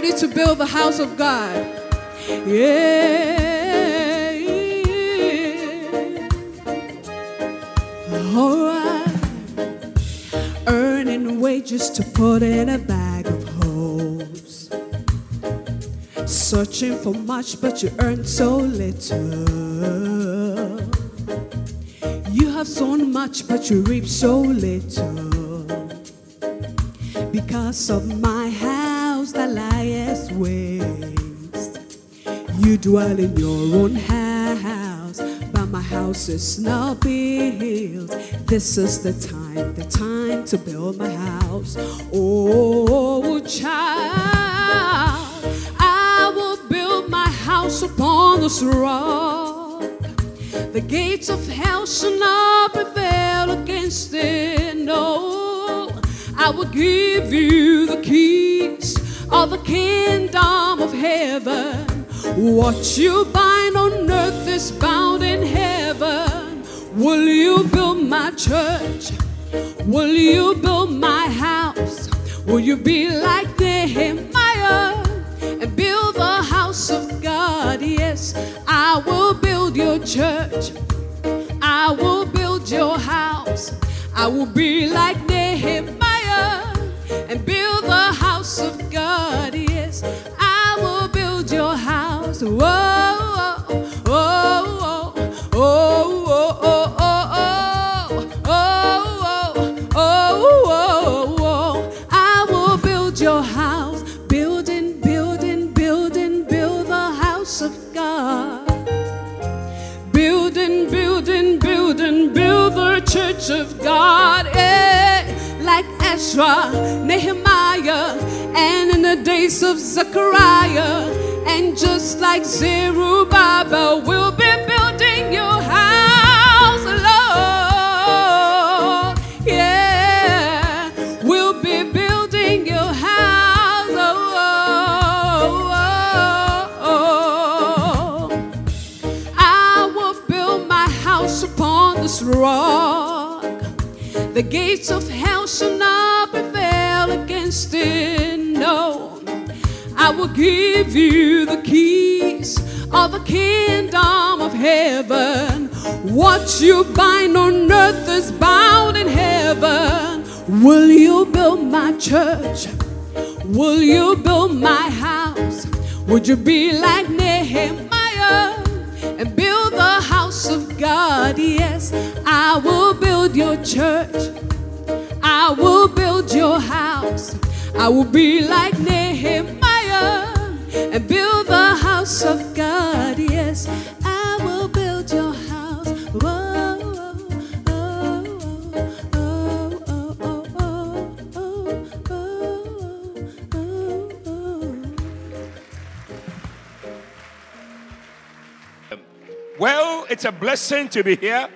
Ready to build the house of God? Yeah. All right. Earning wages to put in a bag of holes. Searching for much, but you earn so little. You have sown much, but you reap so little. Because of my dwell in your own house, but my house is not built. This is the time, the time to build my house. Oh, child, I will build my house upon this rock. The gates of hell shall not prevail against it. No, I will give you the keys of the kingdom. What you bind on earth is bound in heaven. Will you build my church? Will you build my house? Will you be like Nehemiah and build the house of God? Yes, I will build your church. I will build your house. I will be like Nehemiah, and in the days of Zechariah. And just like Zerubbabel, we'll be building your house, Lord. Yeah, we'll be building your house. Oh, oh, oh. I will build my house upon this rock. The gates of hell shall No, I will give you the keys of the kingdom of heaven. What you bind on earth is bound in heaven. Will you build my church? Will you build my house? Would you be like Nehemiah and build the house of God? Yes, I will build your church. I will build your house. I will be like Nehemiah and build the house of God. Yes, I will build your house. Whoa, Well, it's a blessing to be here.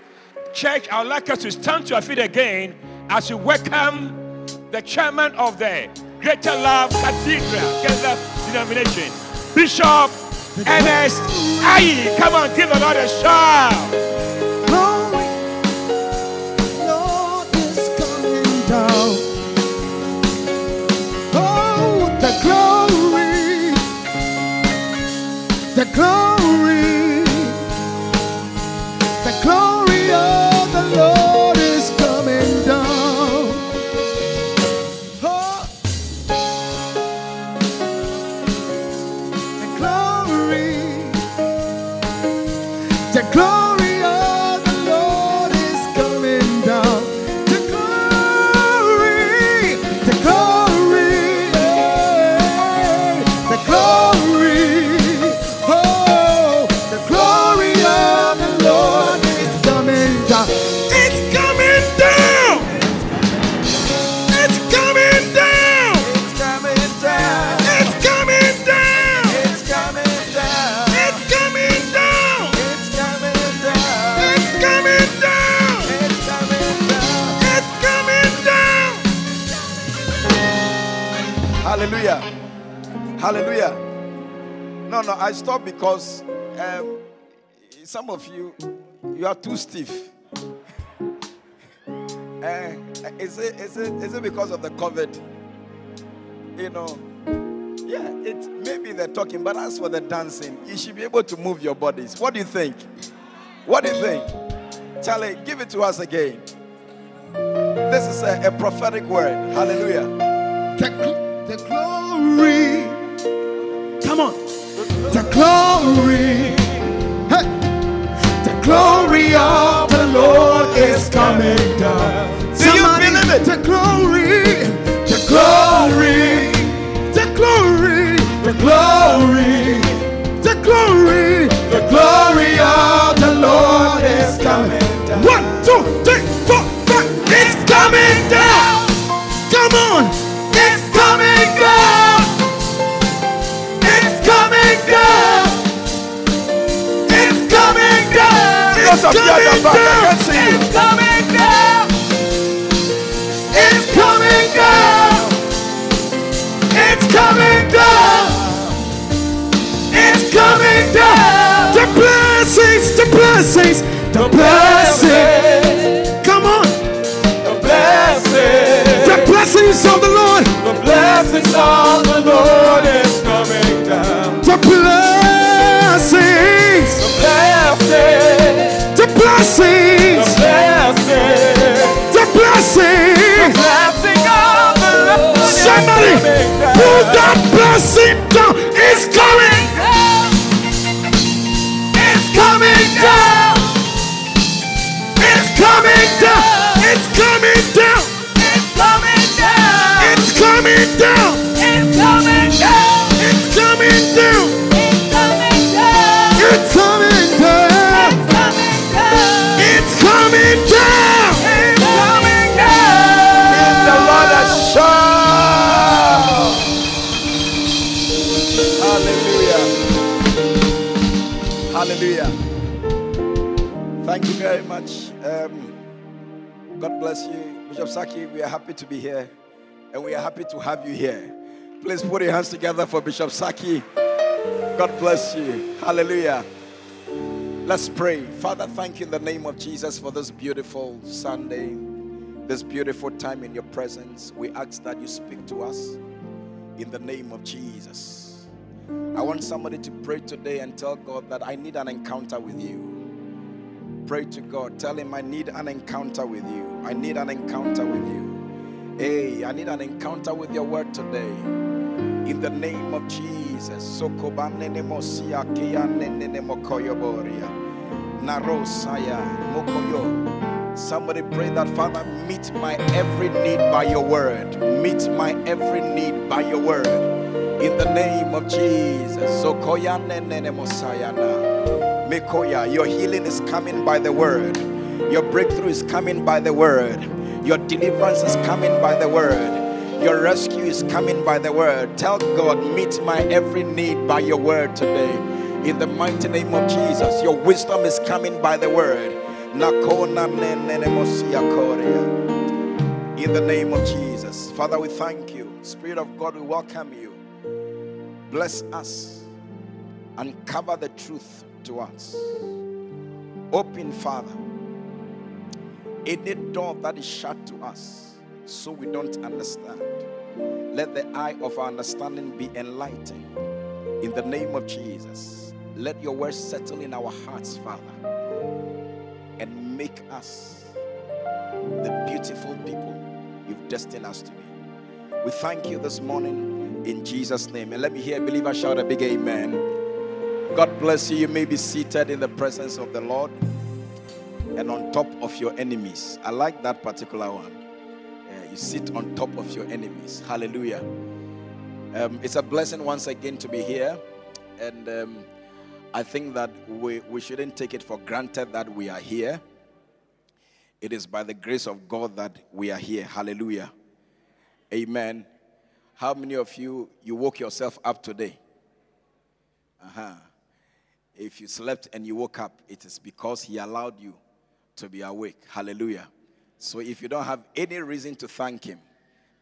Church, I'd like us to stand to our feet again as we welcome the chairman of the Greater Love Cathedral, Greater Denomination, Bishop Ernest Ayi. Come on, give the Lord a shout. Oh, the glory, the glory, of you, you are too stiff. Uh, is, it, is, it, is it because of the COVID? You know, yeah, it maybe they're talking, but as for the dancing, you should be able to move your bodies. What do you think? What do you think? Charlie, give it to us again. This is a, a prophetic word. Hallelujah. The, the glory. Come on. The glory. Glory of the Lord is coming down. Do you believe it? The glory. The glory. The glory. The glory. The glory. The glory of the Lord is coming down. One, two, three, four, five. It's coming down. Come on. Those of the I can see you. It's coming down. It's coming down. It's coming down. It's coming down. The blessings, the blessings, the blessings. Come on. The blessing, The blessings of the Lord. the blessings of the Lord assim. God bless you. Bishop Saki, we are happy to be here and we are happy to have you here. Please put your hands together for Bishop Saki. God bless you. Hallelujah. Let's pray. Father, thank you in the name of Jesus for this beautiful Sunday, this beautiful time in your presence. We ask that you speak to us in the name of Jesus. I want somebody to pray today and tell God that I need an encounter with you. Pray to God. Tell Him, I need an encounter with you. I need an encounter with you. Hey, I need an encounter with your word today. In the name of Jesus. Somebody pray that Father, meet my every need by your word. Meet my every need by your word. In the name of Jesus. Your healing is coming by the word. Your breakthrough is coming by the word. Your deliverance is coming by the word. Your rescue is coming by the word. Tell God, meet my every need by your word today. In the mighty name of Jesus, your wisdom is coming by the word. In the name of Jesus. Father, we thank you. Spirit of God, we welcome you. Bless us. Uncover the truth to us. Open, Father, any door that is shut to us so we don't understand. Let the eye of our understanding be enlightened. In the name of Jesus, let your word settle in our hearts, Father, and make us the beautiful people you've destined us to be. We thank you this morning in Jesus' name. And let me hear a believer shout a big amen. God bless you. You may be seated in the presence of the Lord and on top of your enemies. I like that particular one. Yeah, you sit on top of your enemies. Hallelujah. Um, it's a blessing once again to be here. And um, I think that we, we shouldn't take it for granted that we are here. It is by the grace of God that we are here. Hallelujah. Amen. How many of you you woke yourself up today? Uh-huh. If you slept and you woke up, it is because he allowed you to be awake. Hallelujah. So if you don't have any reason to thank him,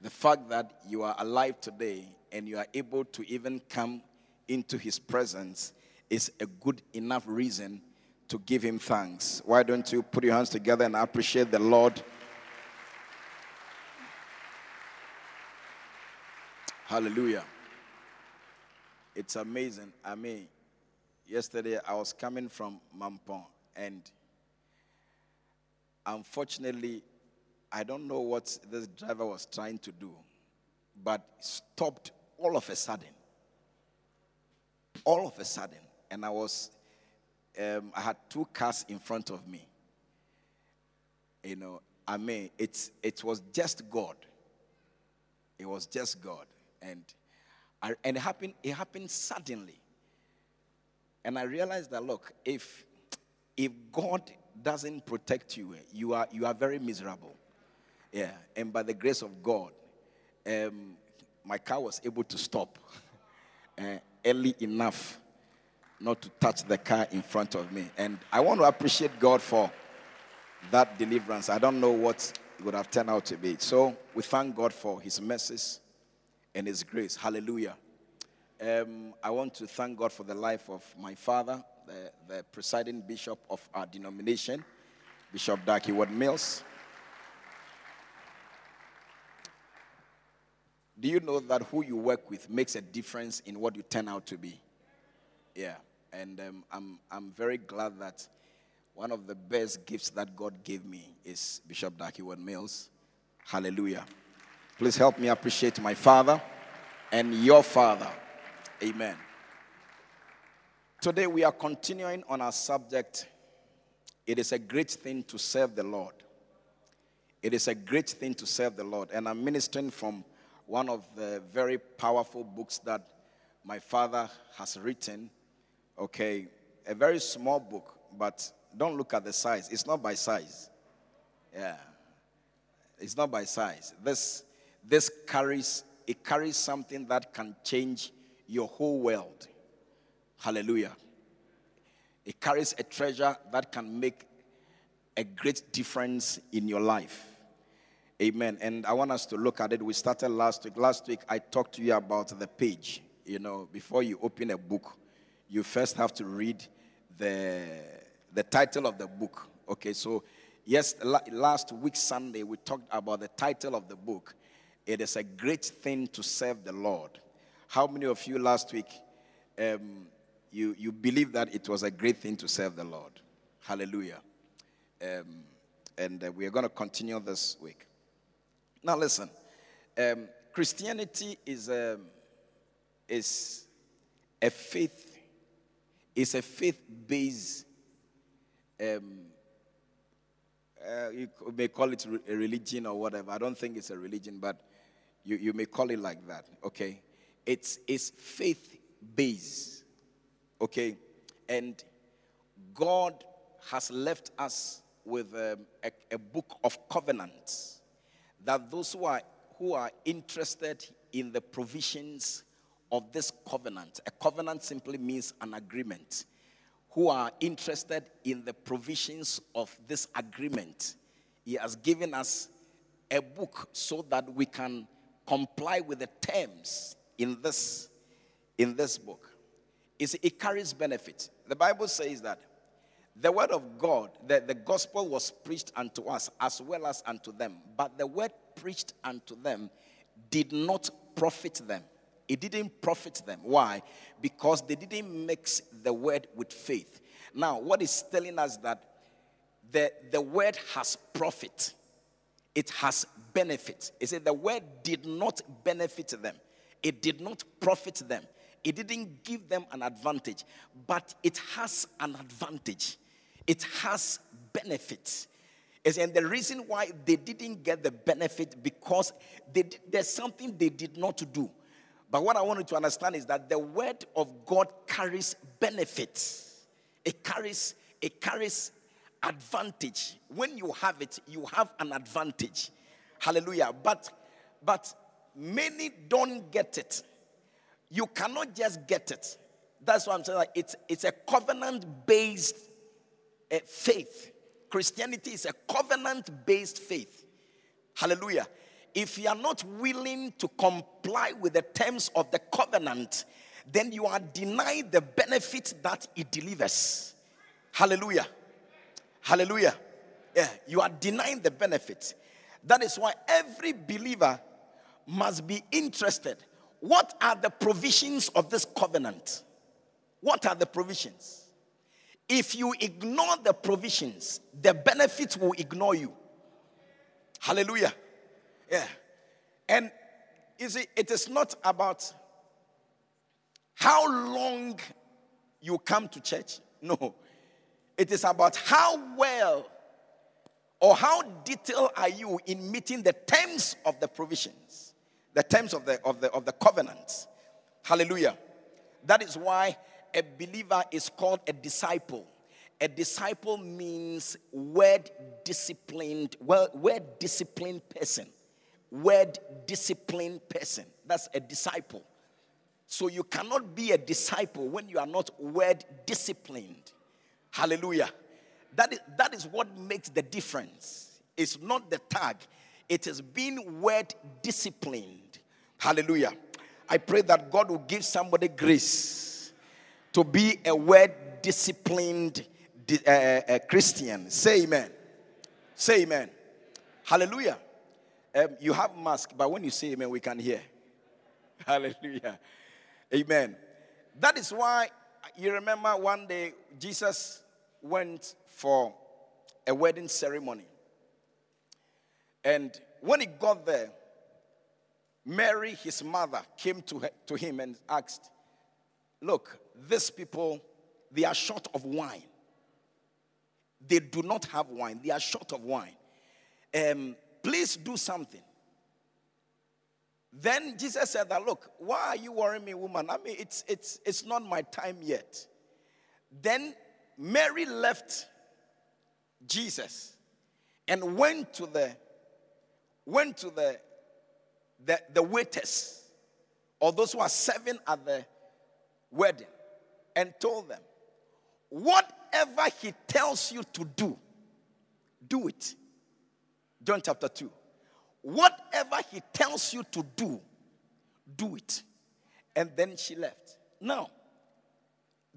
the fact that you are alive today and you are able to even come into his presence is a good enough reason to give him thanks. Why don't you put your hands together and appreciate the Lord? Hallelujah. It's amazing. I mean, yesterday I was coming from Mampong and unfortunately, I don't know what this driver was trying to do, but stopped all of a sudden. All of a sudden. And I was, um, I had two cars in front of me. You know, I mean, it's, it was just God. It was just God. And, I, and it, happened, it happened suddenly. And I realized that, look, if, if God doesn't protect you, you are, you are very miserable. Yeah. And by the grace of God, um, my car was able to stop uh, early enough not to touch the car in front of me. And I want to appreciate God for that deliverance. I don't know what it would have turned out to be. So we thank God for his mercies and his grace. Hallelujah. Um, I want to thank God for the life of my father, the, the presiding bishop of our denomination, Bishop Dag Heward-Mills. Do you know that who you work with makes a difference in what you turn out to be? Yeah. And um, I'm, I'm very glad that one of the best gifts that God gave me is Bishop Dag Heward-Mills. Hallelujah. Please help me appreciate my father and your father. Amen. Today we are continuing on our subject. It is a great thing to serve the Lord. It is a great thing to serve the Lord. And I'm ministering from one of the very powerful books that my father has written. Okay, a very small book, but don't look at the size. It's not by size. Yeah. It's not by size. This this carries it carries something that can change your whole world. Hallelujah. It carries a treasure that can make a great difference in your life. Amen. And I want us to look at it. We started last week. Last week, I talked to you about the page. You know, before you open a book, you first have to read the, the title of the book. Okay, so yes, last week, Sunday, we talked about the title of the book. It is a great thing to serve the Lord. How many of you last week um, you, you believe that it was a great thing to serve the Lord? Hallelujah. Um, and uh, we are going to continue this week. Now, listen. Um, Christianity is a, is a faith, is a faith-based um, uh, you may call it a religion or whatever. I don't think it's a religion, but you, you may call it like that, okay? It's, it's faith based, okay? And God has left us with um, a, a book of covenants that those who are, who are interested in the provisions of this covenant, a covenant simply means an agreement who are interested in the provisions of this agreement. He has given us a book so that we can comply with the terms in this in this book. It carries benefit. The Bible says that the word of God, the, the gospel was preached unto us as well as unto them, but the word preached unto them did not profit them. It didn't profit them. Why? Because they didn't mix the word with faith. Now, what is telling us that the, the word has profit, it has benefit. It said the word did not benefit them, it did not profit them, it didn't give them an advantage, but it has an advantage, it has benefits. And the reason why they didn't get the benefit because they, there's something they did not do. But what I wanted to understand is that the word of God carries benefits. It carries it carries advantage. When you have it, you have an advantage. Hallelujah. But but many don't get it. You cannot just get it. That's why I'm saying like it's it's a covenant based uh, faith. Christianity is a covenant based faith. Hallelujah. If you are not willing to comply with the terms of the covenant, then you are denied the benefit that it delivers. Hallelujah. Hallelujah. Yeah, you are denying the benefit. That is why every believer must be interested. What are the provisions of this covenant? What are the provisions? If you ignore the provisions, the benefits will ignore you. Hallelujah. Yeah. And you see, it is not about how long you come to church. No. It is about how well or how detailed are you in meeting the terms of the provisions, the terms of the of the of the covenants. Hallelujah. That is why a believer is called a disciple. A disciple means word disciplined, well, word disciplined person. Word disciplined person. That's a disciple. So you cannot be a disciple when you are not word disciplined. Hallelujah. That is, that is what makes the difference. It's not the tag, it is being word disciplined. Hallelujah. I pray that God will give somebody grace to be a well disciplined uh, uh, Christian. Say amen. Say amen. Hallelujah. Um, you have mask, but when you say amen, we can hear. Hallelujah. Amen. That is why you remember one day Jesus went for a wedding ceremony. And when he got there, Mary, his mother, came to, to him and asked, Look, these people, they are short of wine. They do not have wine, they are short of wine. Um, please do something. Then Jesus said that, look, why are you worrying me, woman? I mean, it's it's it's not my time yet. Then Mary left Jesus and went to the went to the the, the waiters or those who are serving at the wedding and told them, whatever he tells you to do, do it. John chapter 2. Whatever he tells you to do, do it. And then she left. Now,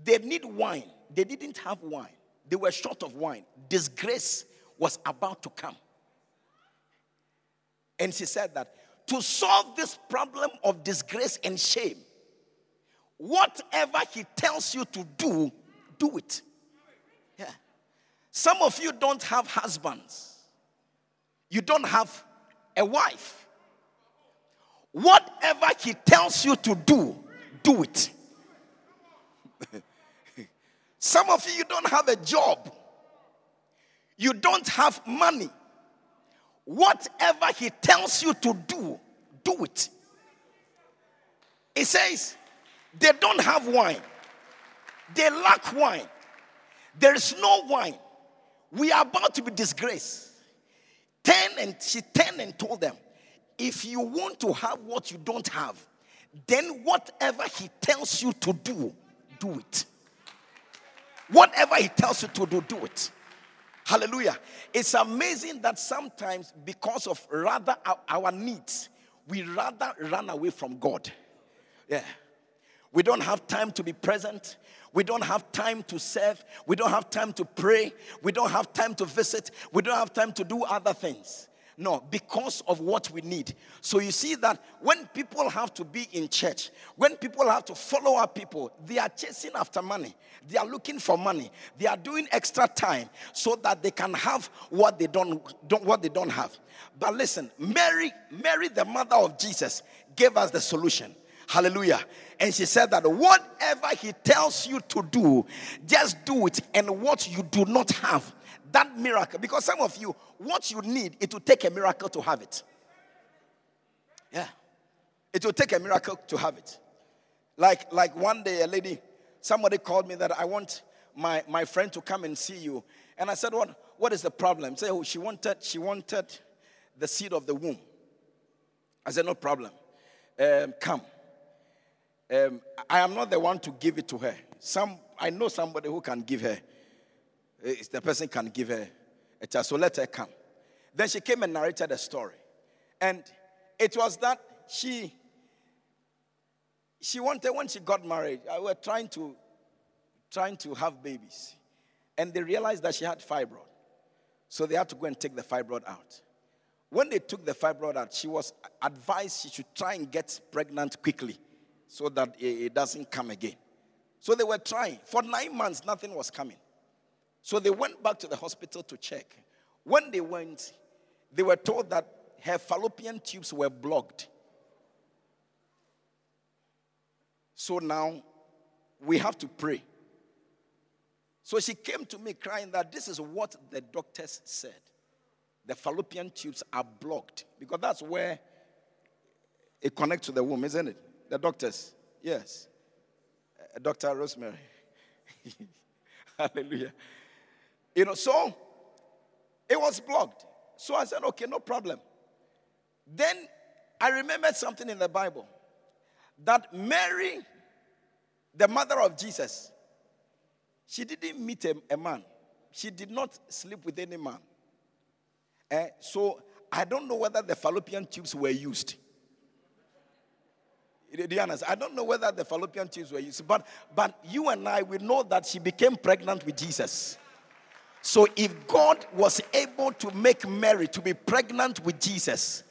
they need wine. They didn't have wine, they were short of wine. Disgrace was about to come. And she said that to solve this problem of disgrace and shame, whatever he tells you to do, do it. Yeah. Some of you don't have husbands, you don't have a wife. Whatever he tells you to do, do it. Some of you, you don't have a job, you don't have money. Whatever he tells you to do, do it. He says, they don't have wine, they lack wine. There is no wine. We are about to be disgraced. Ten and she turned and told them, if you want to have what you don't have, then whatever he tells you to do, do it. Whatever he tells you to do, do it. Hallelujah. It's amazing that sometimes, because of rather our needs, we rather run away from God. Yeah. We don't have time to be present. We don't have time to serve. We don't have time to pray. We don't have time to visit. We don't have time to do other things. No, because of what we need. So you see that when people have to be in church, when people have to follow up people, they are chasing after money. They are looking for money. They are doing extra time so that they can have what they don't, don't what they don't have. But listen, Mary, Mary, the mother of Jesus, gave us the solution. Hallelujah. And she said that whatever he tells you to do, just do it. And what you do not have, that miracle, because some of you, what you need, it will take a miracle to have it. Yeah. It will take a miracle to have it. Like, like one day, a lady, somebody called me that I want my, my friend to come and see you. And I said, What, what is the problem? Say, oh, she wanted, she wanted the seed of the womb. I said, No problem. Um, come. Um, I am not the one to give it to her. Some, I know somebody who can give her. The person can give her a child. So let her come. Then she came and narrated a story. And it was that she she wanted when she got married, I were trying to trying to have babies. And they realized that she had fibroid. So they had to go and take the fibroid out. When they took the fibroid out, she was advised she should try and get pregnant quickly so that it doesn't come again. So they were trying. For nine months, nothing was coming. So they went back to the hospital to check. When they went, they were told that her fallopian tubes were blocked. So now we have to pray. So she came to me crying that this is what the doctors said. The fallopian tubes are blocked because that's where it connects to the womb, isn't it? The doctors. Yes. Uh, Dr. Rosemary. Hallelujah. You know, so it was blocked. So I said, okay, no problem. Then I remembered something in the Bible that Mary, the mother of Jesus, she didn't meet a, a man. She did not sleep with any man. Eh, so I don't know whether the fallopian tubes were used. Do you? I don't know whether the fallopian tubes were used, but but you and I we know that she became pregnant with Jesus. So if God was able to make Mary to be pregnant with Jesus,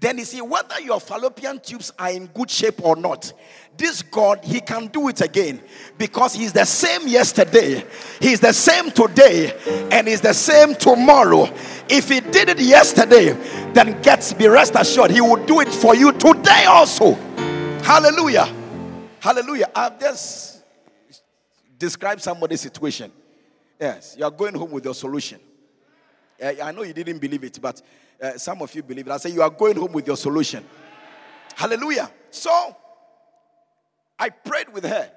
then you see whether your fallopian tubes are in good shape or not this god he can do it again because he's the same yesterday he's the same today and he's the same tomorrow if he did it yesterday then get be rest assured he will do it for you today also Hallelujah. Hallelujah. I've just described somebody's situation. Yes, you are going home with your solution. I know you didn't believe it, but uh, some of you believe it. I say you are going home with your solution. Hallelujah. So I prayed with her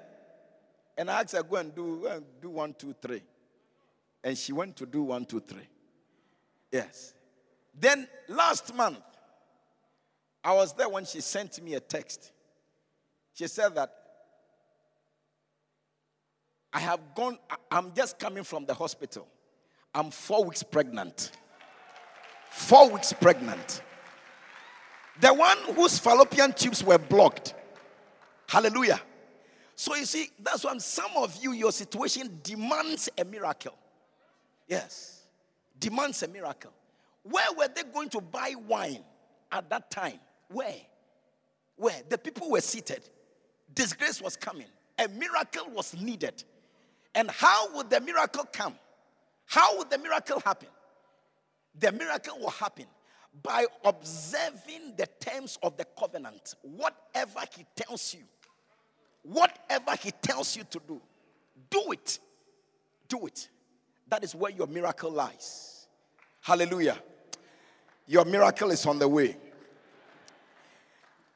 and I asked her, go and do, do one, two, three. And she went to do one, two, three. Yes. Then last month, I was there when she sent me a text. She said that I have gone, I'm just coming from the hospital. I'm four weeks pregnant. Four weeks pregnant. The one whose fallopian tubes were blocked. Hallelujah. So you see, that's why some of you, your situation demands a miracle. Yes, demands a miracle. Where were they going to buy wine at that time? Where? Where? The people were seated disgrace was coming, a miracle was needed. And how would the miracle come? How would the miracle happen? The miracle will happen by observing the terms of the covenant. Whatever he tells you, Whatever He tells you to do, do it. Do it. That is where your miracle lies. Hallelujah. Your miracle is on the way.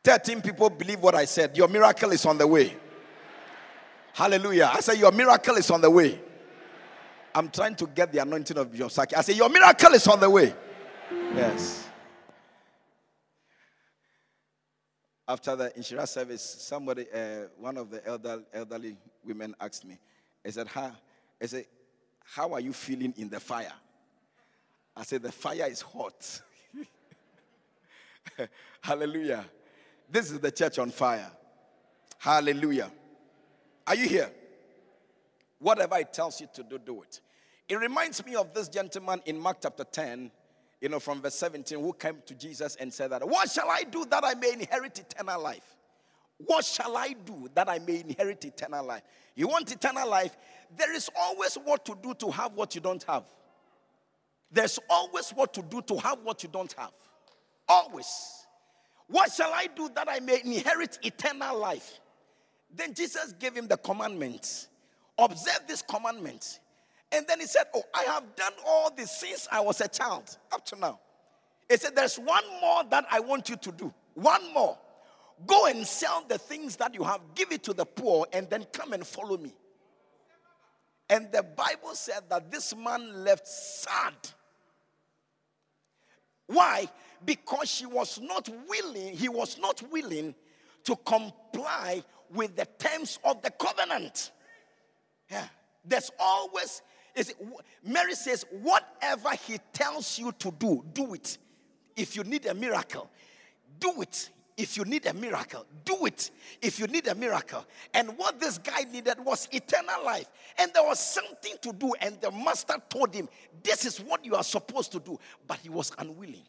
13 people believe what I said. Your miracle is on the way. Hallelujah. I say, Your miracle is on the way. I'm trying to get the anointing of Bishop Saki. I say, Your miracle is on the way. Yes. After the insurance service, somebody, uh, one of the elder, elderly women asked me, I said, How? I said, How are you feeling in the fire? I said, The fire is hot. Hallelujah. This is the church on fire. Hallelujah. Are you here? Whatever it tells you to do, do it. It reminds me of this gentleman in Mark chapter 10, you know, from verse 17, who came to Jesus and said that, What shall I do that I may inherit eternal life? What shall I do that I may inherit eternal life? You want eternal life? There is always what to do to have what you don't have. There's always what to do to have what you don't have. Always. What shall I do that I may inherit eternal life? Then Jesus gave him the commandments. Observe this commandment. And then he said, Oh, I have done all this since I was a child up to now. He said, There's one more that I want you to do. One more. Go and sell the things that you have, give it to the poor, and then come and follow me. And the Bible said that this man left sad. Why? because she was not willing, he was not willing to comply with the terms of the covenant. Yeah. There's always, is it, Mary says, whatever he tells you to do, do it. If you need a miracle, do it. If you need a miracle, do it. If you need a miracle. And what this guy needed was eternal life. And there was something to do. And the master told him, This is what you are supposed to do. But he was unwilling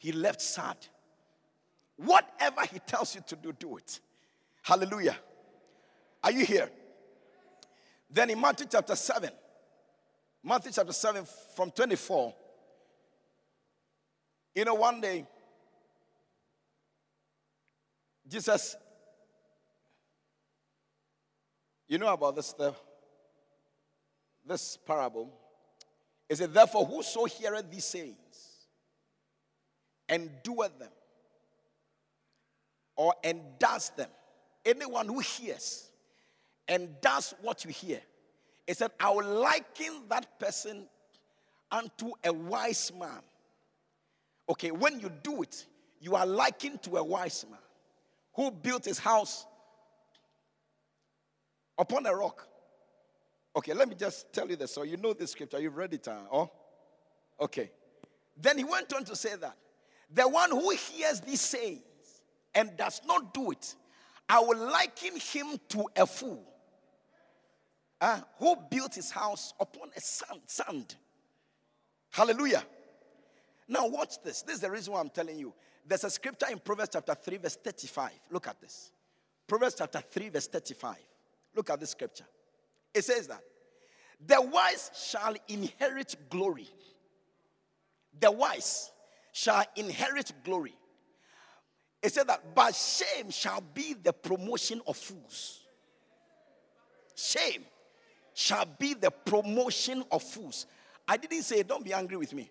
he left sad. Whatever he tells you to do, do it. Hallelujah. Are you here? Then in Matthew chapter 7, Matthew chapter 7 from 24, you know, one day, Jesus, you know about this, the, this parable. It therefore whoso heareth these sayings and doeth them, or and does them. Anyone who hears and does what you hear, he said, I will liken that person unto a wise man. Okay, when you do it, you are likened to a wise man who built his house upon a rock. Okay, let me just tell you this. So you know the scripture. You've read it. Huh? Oh, okay. Then he went on to say that the one who hears these sayings and does not do it, I will liken him to a fool uh, who built his house upon a sand, sand. Hallelujah. Now, watch this. This is the reason why I'm telling you. There's a scripture in Proverbs chapter 3, verse 35. Look at this. Proverbs chapter 3, verse 35. Look at this scripture. It says that the wise shall inherit glory. The wise shall inherit glory. It said that, but shame shall be the promotion of fools. Shame shall be the promotion of fools. I didn't say, don't be angry with me.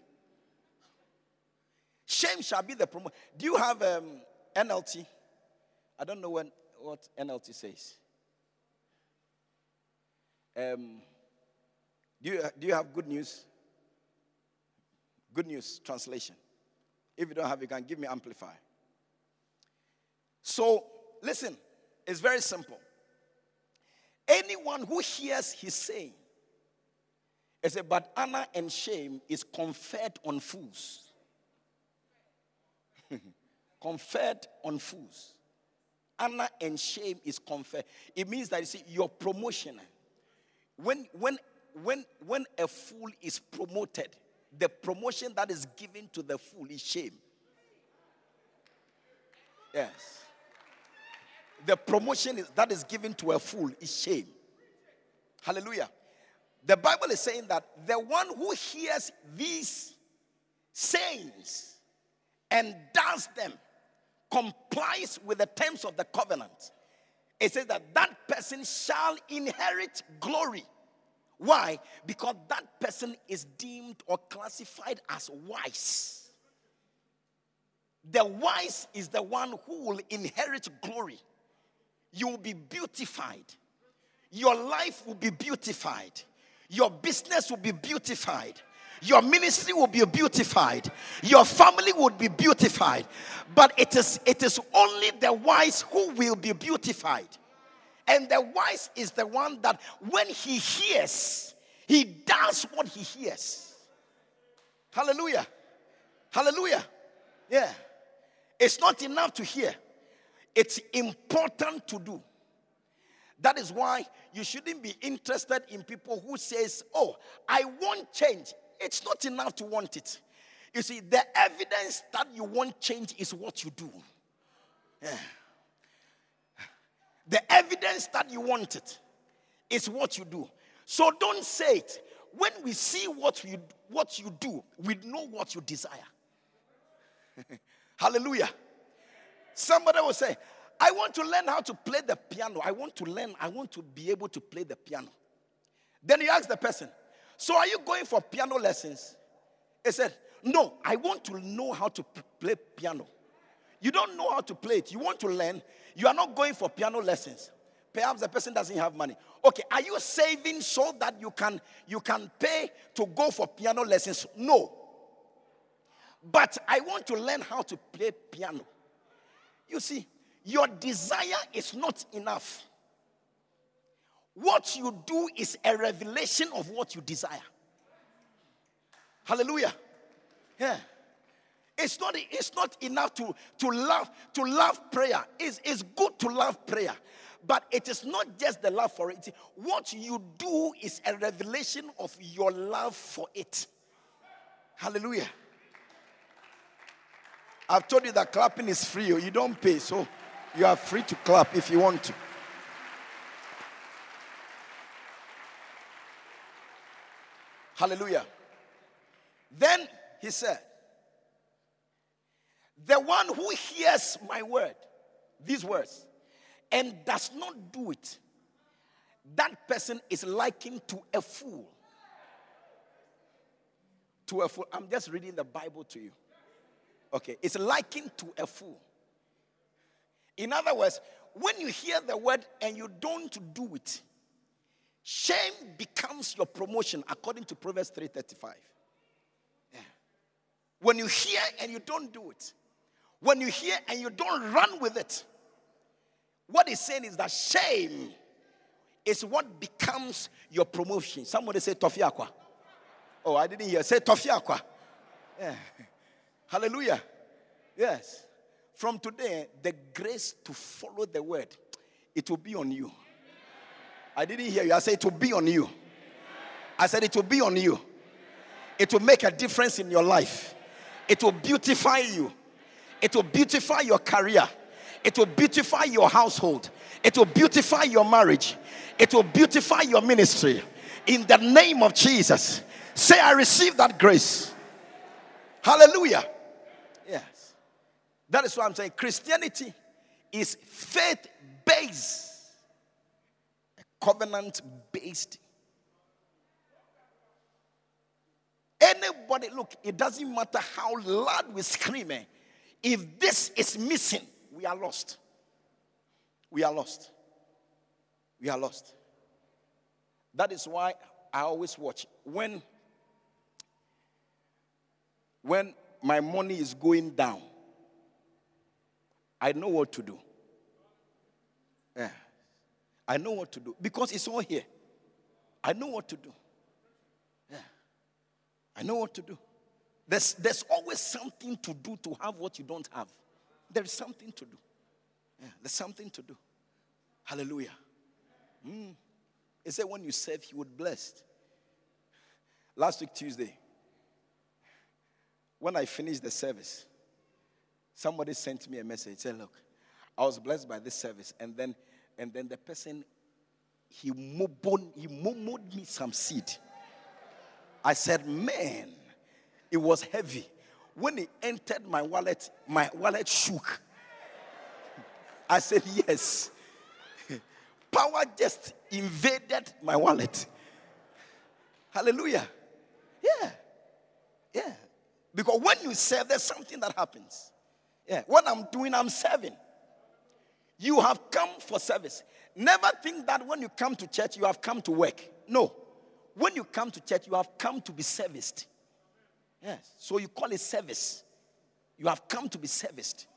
Shame shall be the promotion. Do you have um, NLT? I don't know when, what NLT says. Um, do, you, do you have good news? Good news translation. If you don't have, you can give me amplify. So, listen, it's very simple. Anyone who hears his saying, it said, but honor and shame is conferred on fools. conferred on fools. Honor and shame is conferred. It means that you see your promotion. When when when when a fool is promoted, the promotion that is given to the fool is shame. Yes. The promotion that is given to a fool is shame. Hallelujah. The Bible is saying that the one who hears these sayings and does them complies with the terms of the covenant. it says that that person shall inherit glory. Why? Because that person is deemed or classified as wise. The wise is the one who will inherit glory. You will be beautified. Your life will be beautified. Your business will be beautified. Your ministry will be beautified. Your family will be beautified. But it is, it is only the wise who will be beautified. And the wise is the one that when he hears, he does what he hears. Hallelujah. Hallelujah. Yeah. It's not enough to hear. It's important to do. That is why you shouldn't be interested in people who says, "Oh, I want change." It's not enough to want it. You see, the evidence that you want change is what you do. Yeah. The evidence that you want it is what you do. So don't say it. When we see what you what you do, we know what you desire. Hallelujah. Somebody will say, I want to learn how to play the piano. I want to learn, I want to be able to play the piano. Then you ask the person, So are you going for piano lessons? He said, No, I want to know how to play piano. You don't know how to play it. You want to learn. You are not going for piano lessons. Perhaps the person doesn't have money. Okay, are you saving so that you can you can pay to go for piano lessons? No. But I want to learn how to play piano. You see, your desire is not enough. What you do is a revelation of what you desire. Hallelujah. Yeah. It's not, it's not enough to, to love to love prayer. It's, it's good to love prayer. But it is not just the love for it. What you do is a revelation of your love for it. Hallelujah. I've told you that clapping is free. Oh. You don't pay. So you are free to clap if you want to. Hallelujah. Then he said, The one who hears my word, these words, and does not do it, that person is likened to a fool. To a fool. I'm just reading the Bible to you. Okay, it's likened to a fool. In other words, when you hear the word and you don't do it, shame becomes your promotion according to Proverbs 3:35. Yeah. When you hear and you don't do it, when you hear and you don't run with it, what he's saying is that shame is what becomes your promotion. Somebody say Tofiakwa. Oh, I didn't hear. Say Tofiakwa. Yeah. Hallelujah. Yes. From today, the grace to follow the word, it will be on you. I didn't hear you. I said it will be on you. I said it will be on you. It will make a difference in your life. It will beautify you. It will beautify your career. It will beautify your household. It will beautify your marriage. It will beautify your ministry. In the name of Jesus. Say, I receive that grace. Hallelujah. That is why I'm saying Christianity is faith based, a covenant based. Anybody, look, it doesn't matter how loud we scream. Eh? If this is missing, we are lost. We are lost. We are lost. That is why I always watch when when my money is going down I know what to do. Yeah. I know what to do because it's all here. I know what to do. Yeah. I know what to do. There's, there's always something to do to have what you don't have. There is something to do. Yeah, there's something to do. Hallelujah. Mm. He said, when you serve, he would bless. Last week, Tuesday, when I finished the service, Somebody sent me a message. Said, "Look, I was blessed by this service, and then, and then the person he mumbled, he mumbled me some seed. I said, man, it was heavy. When it entered my wallet, my wallet shook. I said, yes. Power just invaded my wallet. Hallelujah. Yeah. Yeah. Because when you serve, there's something that happens. Yeah. What I'm doing, I'm serving. You have come for service. Never think that when you come to church, you have come to work. No. When you come to church, you have come to be serviced. Yes. So you call it service. You have come to be serviced.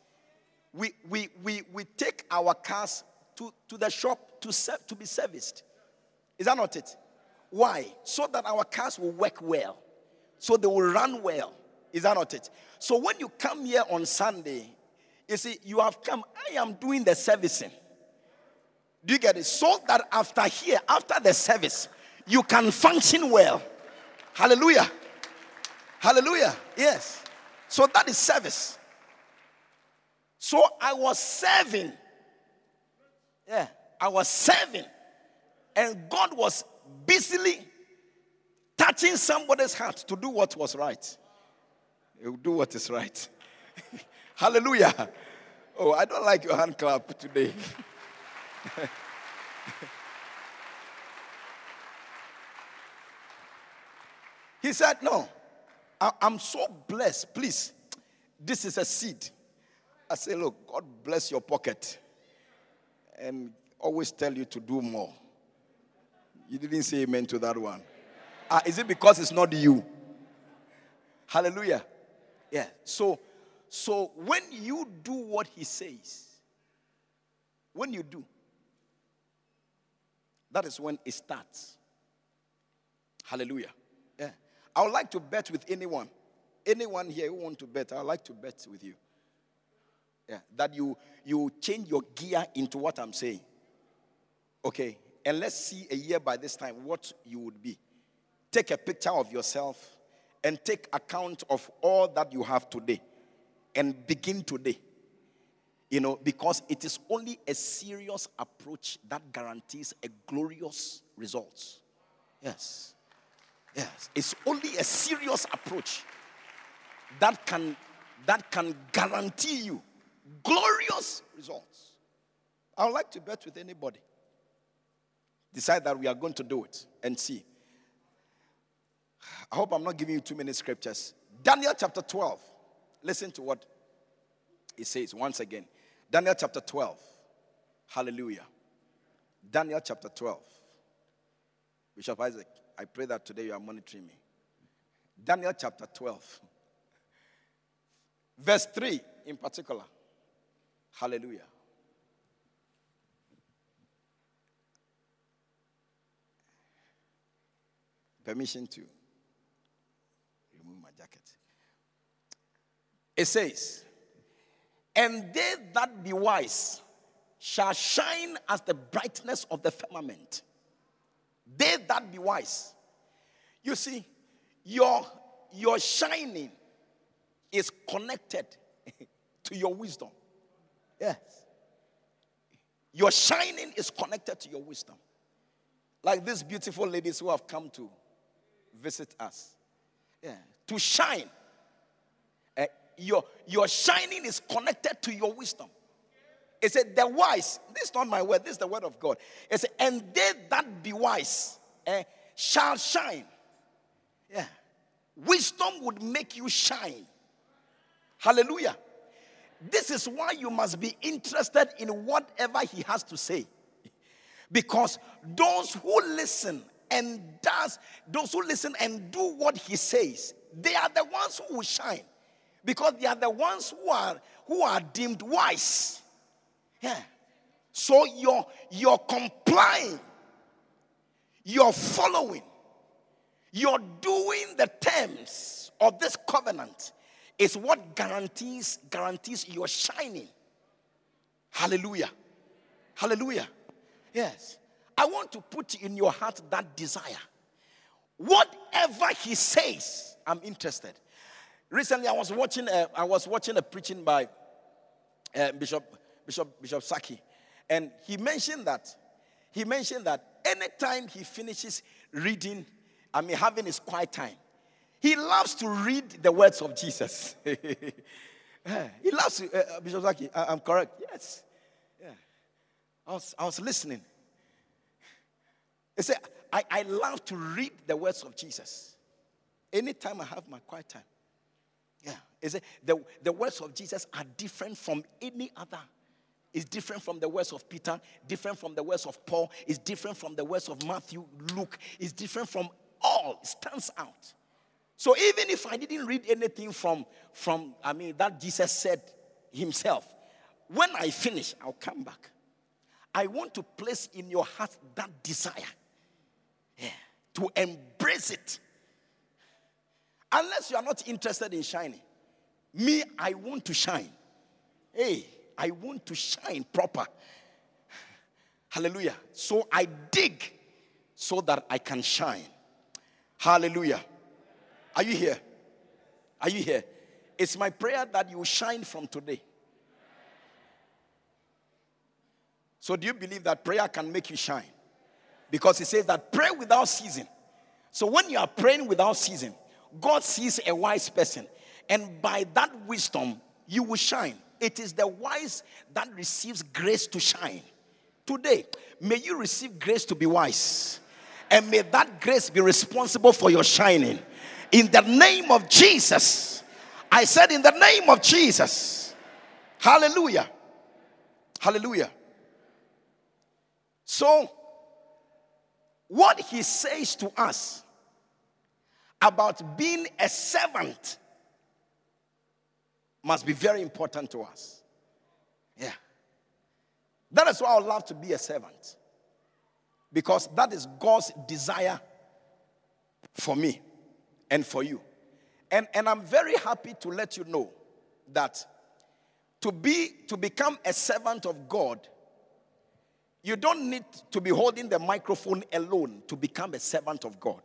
We, we, we, we take our cars to, to the shop to, to be serviced. Is that not it? Why? So that our cars will work well. So they will run well. Is that not it? So when you come here on Sunday, you see, you have come, I am doing the servicing. Do you get it? So that after here, after the service, you can function well. Hallelujah. Hallelujah. Yes. So that is service. So I was serving. Yeah, I was serving. And God was busily touching somebody's heart to do what was right. Will do what is right. Hallelujah. Oh, I don't like your hand clap today. he said, No, I, am so blessed. Please, this is a seed. I say, Look, God bless your pocket and always tell you to do more. You didn't say amen to that one. Uh, is it because it's not you? Hallelujah. Yeah. So, so when you do what he says, when you do, that is when it starts. Hallelujah. Yeah. I would like to bet with anyone. Anyone here who want to bet, I'd like to bet with you. Yeah. That you you change your gear into what I'm saying. Okay. And let's see a year by this time what you would be. Take a picture of yourself and take account of all that you have today and begin today. You know, because it is only a serious approach that guarantees a glorious results. Yes. Yes. It's only a serious approach that can that can guarantee you glorious results. I would like to bet with anybody. Decide that we are going to do it and see. I hope I'm not giving you too many scriptures. Daniel chapter 12. Listen to what it says once again. Daniel chapter 12. Hallelujah. Daniel chapter 12. Bishop Isaac, I pray that today you are monitoring me. Daniel chapter 12. Verse 3 in particular. Hallelujah. Permission to remove my jacket. It says, And they that be wise shall shine as the brightness of the firmament. They that be wise. You see, your, your shining is connected to your wisdom. Yes. Your shining is connected to your wisdom. Like these beautiful ladies who have come to visit us. Yeah. To shine. Your, your shining is connected to your wisdom. It said, the wise, this is not my word, this is the word of God. It said, and they that be wise uh, shall shine. Yeah. Wisdom would make you shine. Hallelujah. This is why you must be interested in whatever he has to say. Because those who listen and does those who listen and do what he says, they are the ones who will shine. Because they are the ones who are who are deemed wise. Yeah. So you're you're complying, you're following, you're doing the terms of this covenant is what guarantees guarantees your shining. Hallelujah. Hallelujah. Yes. I want to put in your heart that desire. Whatever he says, I'm interested. Recently, I was watching a, I was watching a preaching by uh, Bishop Bishop Bishop Saki, and he mentioned that he mentioned that anytime he finishes reading, I mean having his quiet time, he loves to read the words of Jesus. he loves to, uh, Bishop Zaki, I, am correct. Yes. Yeah. I was, I was listening. He said, I, I love to read the words of Jesus. Anytime I have my quiet time. He said, the, the words of Jesus are different from any other. It's different from the words of Peter, different from the words of Paul, it's different from the words of Matthew, Luke, it's different from all. It stands out. So even if I didn't read anything from, from I mean, that Jesus said himself, when I finish, I'll come back. I want to place in your heart that desire yeah, to embrace it. Unless you are not interested in shining. Me, I want to shine. Hey, I want to shine proper. Hallelujah. So I dig so that I can shine. Hallelujah. Are you here? Are you here? It's my prayer that you shine from today. So, do you believe that prayer can make you shine? Because it says that pray without ceasing. So, when you are praying without ceasing, God sees a wise person, and by that wisdom, you will shine. It is the wise that receives grace to shine. Today, may you receive grace to be wise, and may that grace be responsible for your shining. In the name of Jesus, I said, in the name of Jesus, hallelujah, hallelujah. So, what he says to us about being a servant must be very important to us. Yeah. That is why I love to be a servant. Because that is God's desire for me and for you. And, and I'm very happy to let you know that to be to become a servant of God you don't need to be holding the microphone alone to become a servant of God.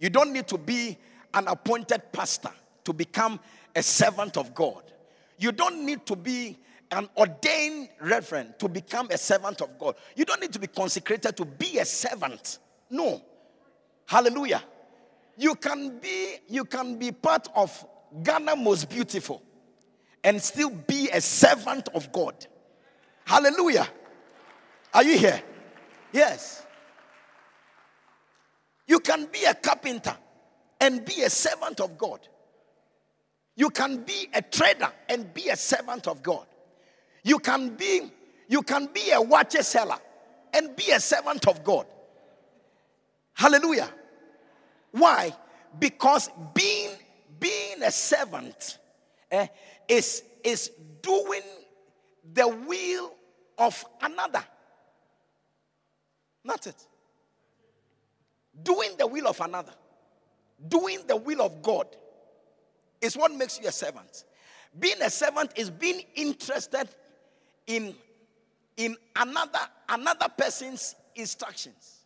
You don't need to be an appointed pastor to become a servant of God. You don't need to be an ordained reverend to become a servant of God. You don't need to be consecrated to be a servant. No. Hallelujah. You can be you can be part of Ghana most beautiful and still be a servant of God. Hallelujah. Are you here? Yes. You can be a carpenter and be a servant of God. You can be a trader and be a servant of God. You can be you can be a watcher seller and be a servant of God. Hallelujah. Why? Because being being a servant eh, is is doing the will of another. Not it. Doing the will of another, doing the will of God is what makes you a servant. Being a servant is being interested in, in another, another person's instructions.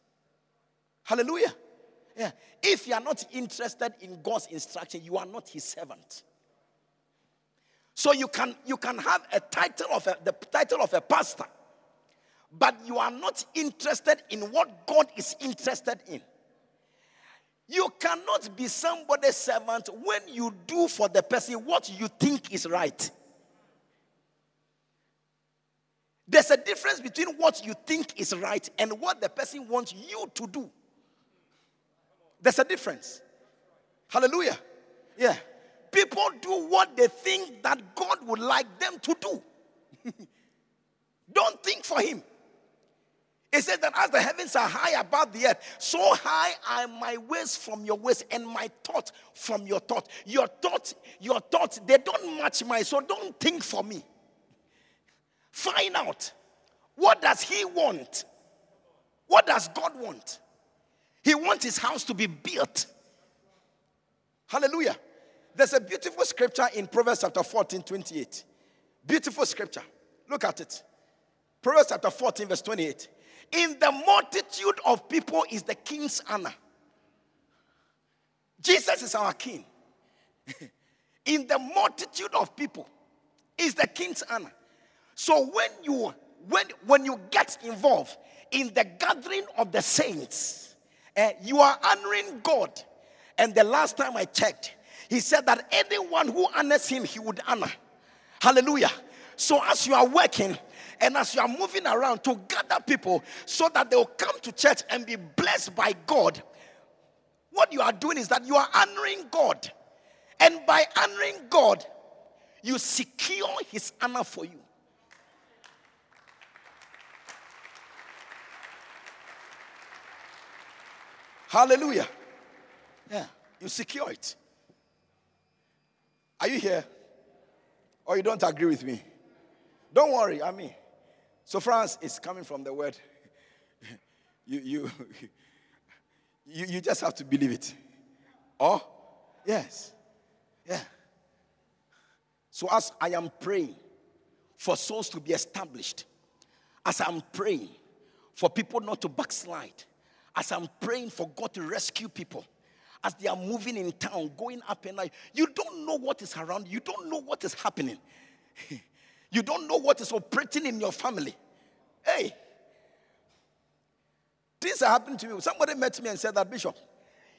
Hallelujah. Yeah. If you are not interested in God's instruction, you are not his servant. So you can you can have a title of a, the title of a pastor but you are not interested in what God is interested in. You cannot be somebody's servant when you do for the person what you think is right. There's a difference between what you think is right and what the person wants you to do. There's a difference. Hallelujah. Yeah. People do what they think that God would like them to do. Don't think for Him. It says that as the heavens are high above the earth, so high are my ways from your ways and my thought from your thought. Your thought, your thoughts, they don't match mine, so don't think for me. Find out what does he want? What does God want? He wants his house to be built. Hallelujah. There's a beautiful scripture in Proverbs chapter 14, 28. Beautiful scripture. Look at it. Proverbs chapter 14, verse 28. In the multitude of people is the king's honor. Jesus is our king. in the multitude of people is the king's honor. So when you when when you get involved in the gathering of the saints, uh, you are honoring God. And the last time I checked, he said that anyone who honors him, he would honor. Hallelujah. So as you are working, And as you are moving around to gather people so that they will come to church and be blessed by God, what you are doing is that you are honoring God. And by honoring God, you secure his honor for you. Hallelujah. Yeah, you secure it. Are you here? Or you don't agree with me? Don't worry, I mean. So France is coming from the word. You you you, you just have to believe it. Oh, yes. Yeah. So as I am praying for souls to be established, as I'm praying for people not to backslide, as I'm praying for God to rescue people, as they are moving in town, going up and down, you don't know what is around, you don't know what is happening. you don't know what is operating in your family. Hey, things are happening to me. Somebody met me and said that, Bishop,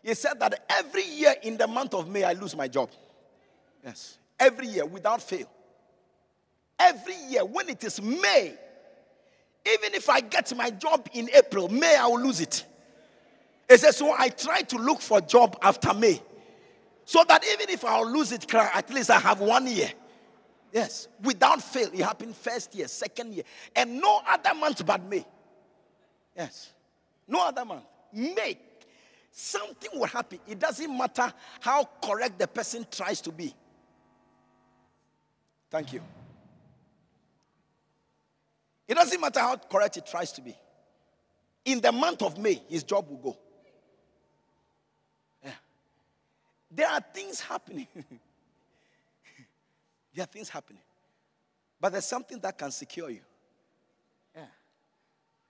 he said that every year in the month of May, I lose my job. Yes, every year without fail. Every year, when it is May, even if I get my job in April, May, I will lose it. He says, So I try to look for job after May. So that even if I'll lose it, at least I have one year. Yes, without fail. It happened first year, second year, and no other month but May. Yes, no other month. May. Something will happen. It doesn't matter how correct the person tries to be. Thank you. It doesn't matter how correct he tries to be. In the month of May, his job will go. Yeah. There are things happening. there are things happening. But there's something that can secure you. Yeah.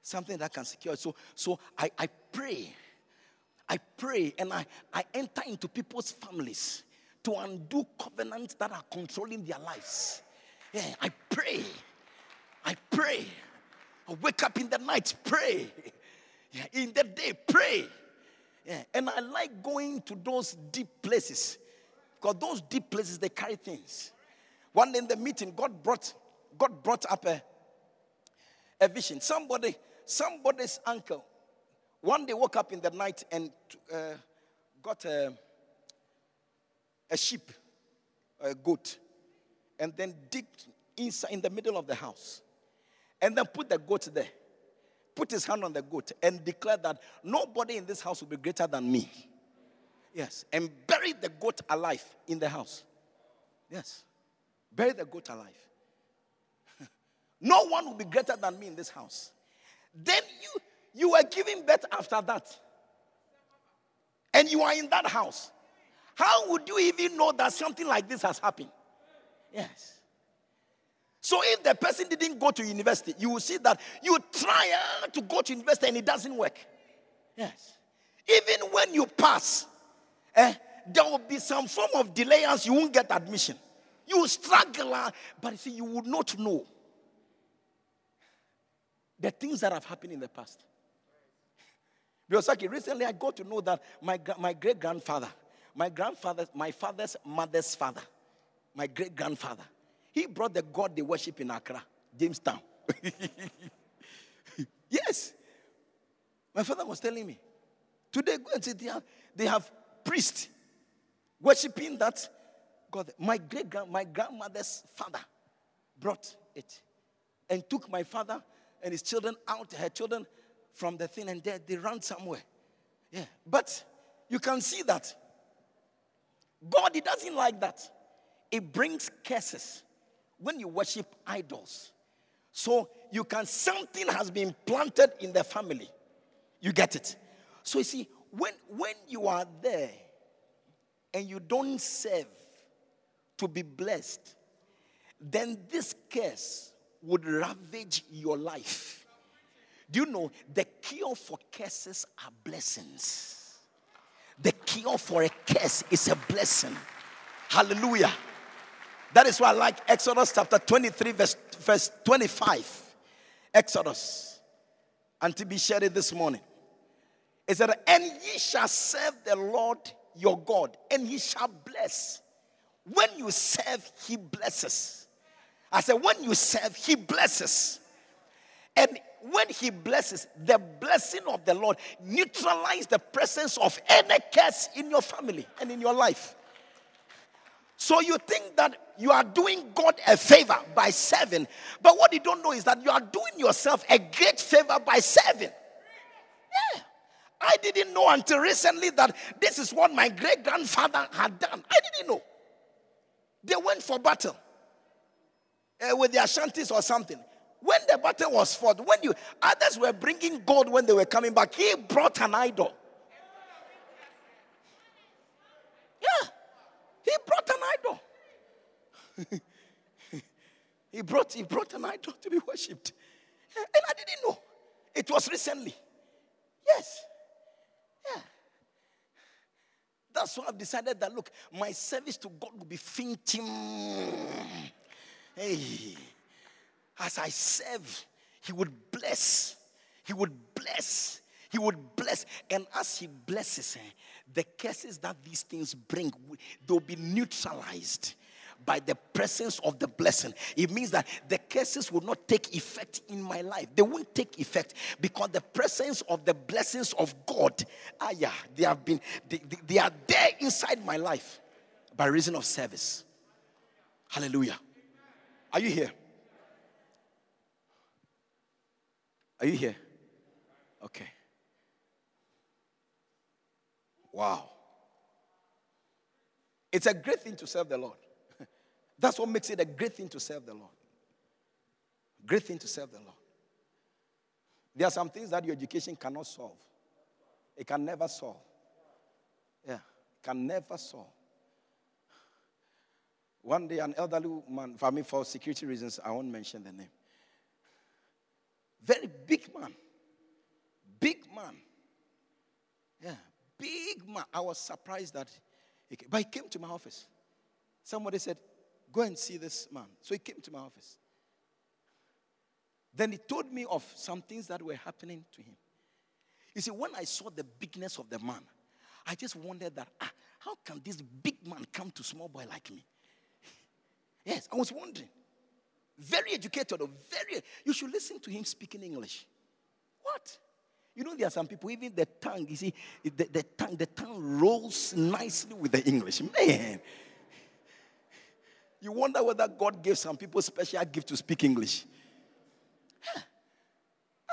Something that can secure you. So, so I, I pray. I pray and I, I enter into people's families to undo covenants that are controlling their lives. Yeah, I pray. I pray. I wake up in the night, pray. Yeah, in the day, pray. Yeah. And I like going to those deep places because those deep places they carry things. One day in the meeting, God brought God brought up a, a vision. Somebody, somebody's uncle, one day woke up in the night and uh, got a, a sheep, a goat, and then digged inside in the middle of the house, and then put the goat there put his hand on the goat and declared that nobody in this house will be greater than me. Yes. And buried the goat alive in the house. Yes. Bury the goat alive. no one will be greater than me in this house. Then you you were giving birth after that. And you are in that house. How would you even know that something like this has happened? Yes. So if the person didn't go to university, you will see that you try uh, to go to university and it doesn't work. Yes. Even when you pass, eh, there will be some form of delay as you won't get admission. You struggle, uh, but see, you would not know the things that have happened in the past. Because like recently I got to know that my, my great grandfather, my grandfather, my father's mother's father, my great grandfather, he brought the God they worship in Accra, Jamestown. yes. My father was telling me. Today, go and see, they have, they have priests worshiping that God. My great grand, my grandmother's father brought it and took my father and his children out, her children from the thing, and they, they ran somewhere. Yeah. But you can see that God, He doesn't like that. It brings curses when you worship idols. So you can, something has been planted in the family. You get it? So you see, when, when you are there and you don't serve to be blessed, then this curse would ravage your life. Do you know the cure for curses are blessings? The cure for a curse is a blessing. Hallelujah. That is why I like Exodus chapter 23, verse, verse 25. Exodus. And to be shared this morning. It said, And ye shall serve the Lord your God, and he shall bless. When you serve, he blesses. I said, when you serve, he blesses. And when he blesses, the blessing of the Lord neutralize the presence of any curse in your family and in your life. So you think that you are doing God a favor by serving, but what you don't know is that you are doing yourself a great favor by serving. Yeah. I didn't know until recently that this is what my great grandfather had done. I didn't know. They went for battle uh, with their shanties or something. When the battle was fought, when you others were bringing gold when they were coming back, he brought an idol. Yeah, he brought an idol. he brought he brought an idol to be worshipped, and I didn't know. It was recently. Yes. Yeah. That's why I've decided that look, my service to God will be fainting. Hey, as I serve, He would bless. He would bless. He would bless. And as He blesses, eh, the curses that these things bring, they'll be neutralized by the presence of the blessing. It means that the curses will not take effect in my life. They won't take effect because the presence of the blessings of God, ah yeah, they have been they, they, are there inside my life by reason of service. Hallelujah. Are you here? Are you here? Okay. Wow. It's a great thing to serve the Lord. That's what makes it a great thing to serve the Lord. Great thing to serve the Lord. There are some things that your education cannot solve. It can never solve. Yeah, it can never solve. One day, an elderly man, for me, for security reasons, I won't mention the name. Very big man. Big man. Yeah, big man. I was surprised that he came, but he came to my office. Somebody said, Go and see this man. So he came to my office. Then he told me of some things that were happening to him. You see, when I saw the bigness of the man, I just wondered that ah, how can this big man come to small boy like me? yes, I was wondering. Very educated, or very. You should listen to him speaking English. What? You know, there are some people, even the tongue, you see, the, the tongue, the tongue rolls nicely with the English. Man, you wonder whether God gave some people special gift to speak English.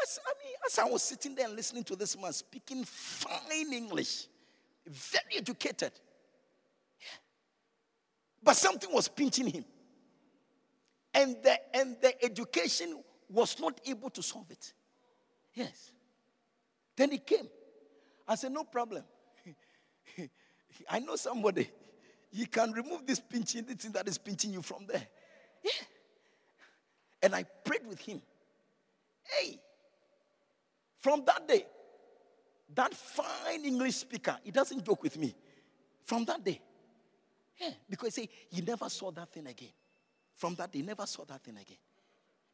As, I mean, as I was sitting there and listening to this man speaking fine English, very educated. But something was pinching him. And the, and the education was not able to solve it. Yes. Then he came. I said, No problem. I know somebody. He can remove this pinching, the thing that is pinching you from there. Yeah. And I prayed with him. Hey, from that day, that fine English speaker, he doesn't joke with me. From that day. Yeah, because say he never saw that thing again. From that day, he never saw that thing again.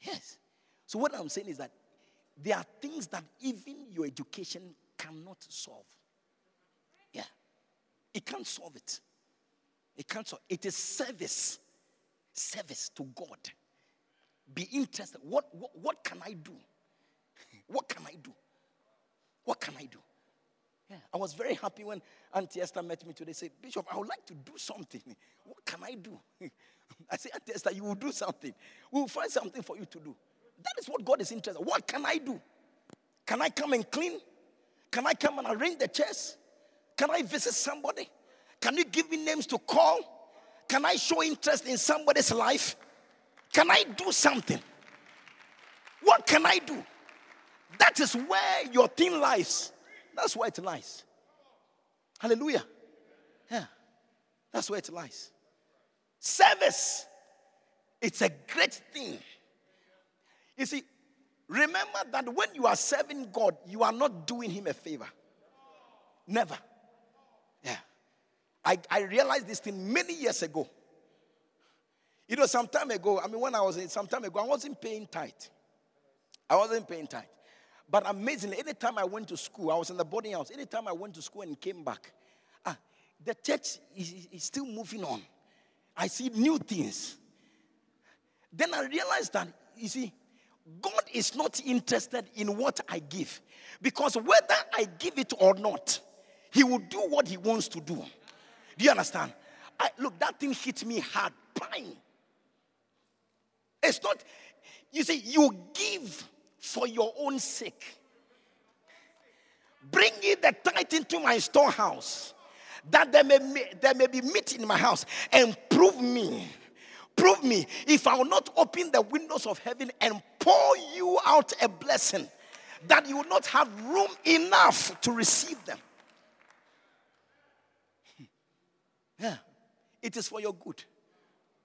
Yes. So what I'm saying is that there are things that even your education cannot solve. Yeah. It can't solve it. It solve. It is service. Service to God. Be interested. What, what, what can I do? What can I do? What can I do? Yeah, I was very happy when Auntie Esther met me today. Said, Bishop, I would like to do something. What can I do? I said, Auntie Esther, you will do something. We will find something for you to do. That is what God is interested. In. What can I do? Can I come and clean? Can I come and arrange the chairs? Can I visit somebody? Can you give me names to call? Can I show interest in somebody's life? Can I do something? What can I do? That is where your thing lies. That's where it lies. Hallelujah. Yeah. That's where it lies. Service. It's a great thing. You see, remember that when you are serving God, you are not doing Him a favor. Never. I, I realized this thing many years ago. You know, some time ago, I mean, when I was in some time ago, I wasn't paying tithe. I wasn't paying tithe. But amazingly, anytime I went to school, I was in the boarding house, anytime I went to school and came back, ah, the church is, is still moving on. I see new things. Then I realized that, you see, God is not interested in what I give. Because whether I give it or not, he will do what he wants to do. Do you understand? I, look, that thing hit me hard. Pain. It's not, you see, you give for your own sake. Bring ye the tithe into my storehouse, that there may, there may be meat in my house, and prove me. Prove me if I will not open the windows of heaven and pour you out a blessing that you will not have room enough to receive them. Yeah, it is for your good.